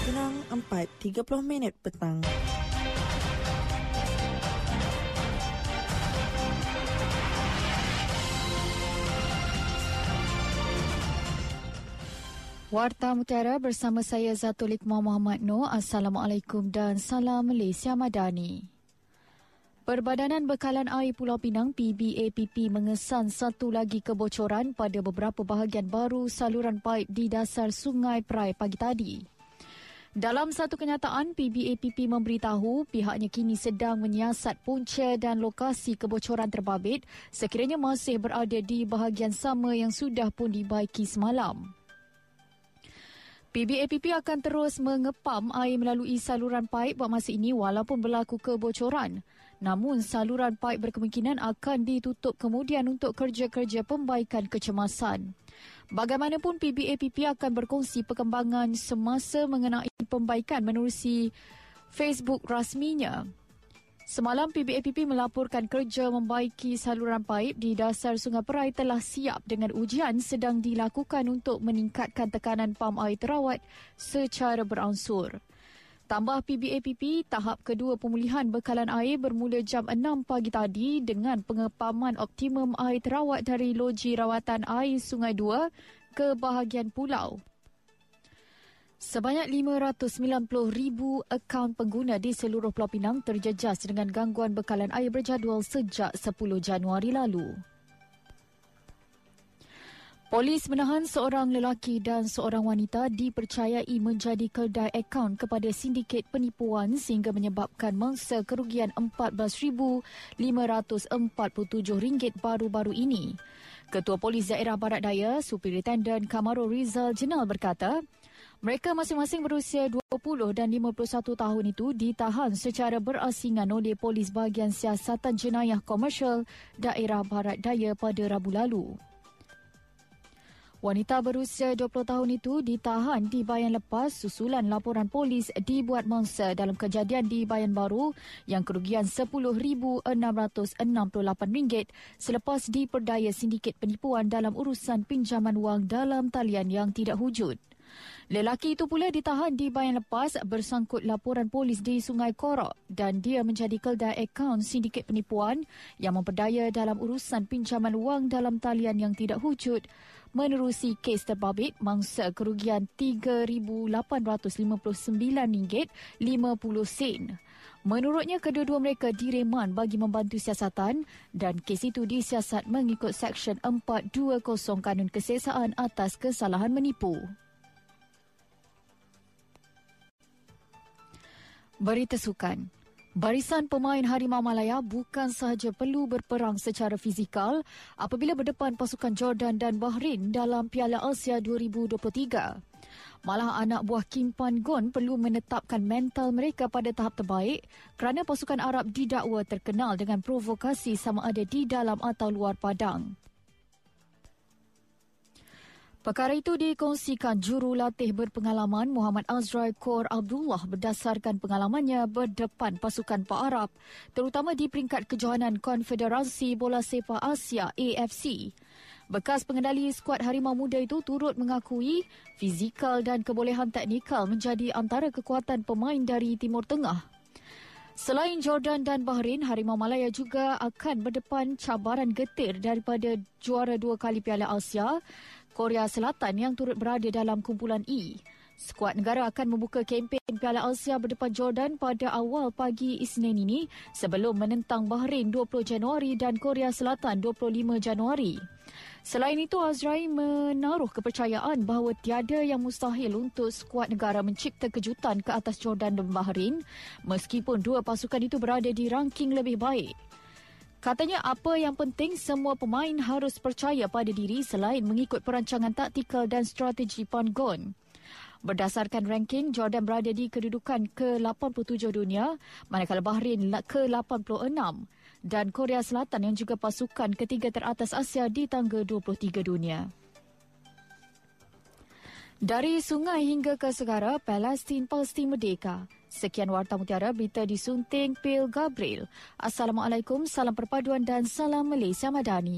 Pinang 4.30 minit petang. Warta Mutiara bersama saya Zatul Iqmah Muhammad Noor. Assalamualaikum dan salam Malaysia Madani. Perbadanan Bekalan Air Pulau Pinang PBAPP mengesan satu lagi kebocoran pada beberapa bahagian baru saluran paip di dasar Sungai Perai pagi tadi. Dalam satu kenyataan, PBAPP memberitahu pihaknya kini sedang menyiasat punca dan lokasi kebocoran terbabit sekiranya masih berada di bahagian sama yang sudah pun dibaiki semalam. PBAPP akan terus mengepam air melalui saluran paip buat masa ini walaupun berlaku kebocoran. Namun saluran paip berkemungkinan akan ditutup kemudian untuk kerja-kerja pembaikan kecemasan. Bagaimanapun PBAPP akan berkongsi perkembangan semasa mengenai pembaikan menerusi Facebook rasminya. Semalam PBAPP melaporkan kerja membaiki saluran paip di dasar Sungai Perai telah siap dengan ujian sedang dilakukan untuk meningkatkan tekanan pam air terawat secara beransur. Tambah PBAPP, tahap kedua pemulihan bekalan air bermula jam 6 pagi tadi dengan pengepaman optimum air terawat dari loji rawatan air Sungai Dua ke bahagian pulau. Sebanyak 590 ribu akaun pengguna di seluruh Pulau Pinang terjejas dengan gangguan bekalan air berjadual sejak 10 Januari lalu. Polis menahan seorang lelaki dan seorang wanita dipercayai menjadi keldai akaun kepada sindiket penipuan sehingga menyebabkan mangsa kerugian RM14,547 baru-baru ini. Ketua Polis Daerah Barat Daya, Superintendent Kamaro Rizal Jenal berkata, mereka masing-masing berusia 20 dan 51 tahun itu ditahan secara berasingan oleh Polis Bahagian Siasatan Jenayah Komersial Daerah Barat Daya pada Rabu lalu. Wanita berusia 20 tahun itu ditahan di Bayan Lepas susulan laporan polis dibuat mangsa dalam kejadian di Bayan Baru yang kerugian RM10,668 selepas diperdaya sindiket penipuan dalam urusan pinjaman wang dalam talian yang tidak wujud. Lelaki itu pula ditahan di Bayan Lepas bersangkut laporan polis di Sungai Korok dan dia menjadi keldai akaun sindiket penipuan yang memperdaya dalam urusan pinjaman wang dalam talian yang tidak wujud menerusi kes terbabit mangsa kerugian RM3,859.50 sen. Menurutnya, kedua-dua mereka direman bagi membantu siasatan dan kes itu disiasat mengikut Seksyen 420 Kanun Kesesaan atas kesalahan menipu. Berita Sukan Barisan pemain Harimau Malaya bukan sahaja perlu berperang secara fizikal apabila berdepan pasukan Jordan dan Bahrain dalam Piala Asia 2023. Malah anak buah Kim Pan Gon perlu menetapkan mental mereka pada tahap terbaik kerana pasukan Arab didakwa terkenal dengan provokasi sama ada di dalam atau luar padang. Perkara itu dikongsikan jurulatih berpengalaman Muhammad Azrai Kor Abdullah berdasarkan pengalamannya berdepan pasukan Pak Arab terutama di peringkat kejohanan Konfederasi Bola Sepak Asia AFC. Bekas pengendali skuad Harimau Muda itu turut mengakui fizikal dan kebolehan teknikal menjadi antara kekuatan pemain dari Timur Tengah. Selain Jordan dan Bahrain, Harimau Malaya juga akan berdepan cabaran getir daripada juara dua kali Piala Asia Korea Selatan yang turut berada dalam kumpulan E. Skuad negara akan membuka kempen Piala Asia berdepan Jordan pada awal pagi Isnin ini sebelum menentang Bahrain 20 Januari dan Korea Selatan 25 Januari. Selain itu, Azrai menaruh kepercayaan bahawa tiada yang mustahil untuk skuad negara mencipta kejutan ke atas Jordan dan Bahrain meskipun dua pasukan itu berada di ranking lebih baik. Katanya apa yang penting semua pemain harus percaya pada diri selain mengikut perancangan taktikal dan strategi Panggon. Berdasarkan ranking, Jordan berada di kedudukan ke-87 dunia, manakala Bahrain ke-86 dan Korea Selatan yang juga pasukan ketiga teratas Asia di tangga 23 dunia. Dari sungai hingga ke segara, Palestin pasti merdeka. Sekian Warta Mutiara, berita disunting Pil Gabriel. Assalamualaikum, salam perpaduan dan salam Malaysia Madani.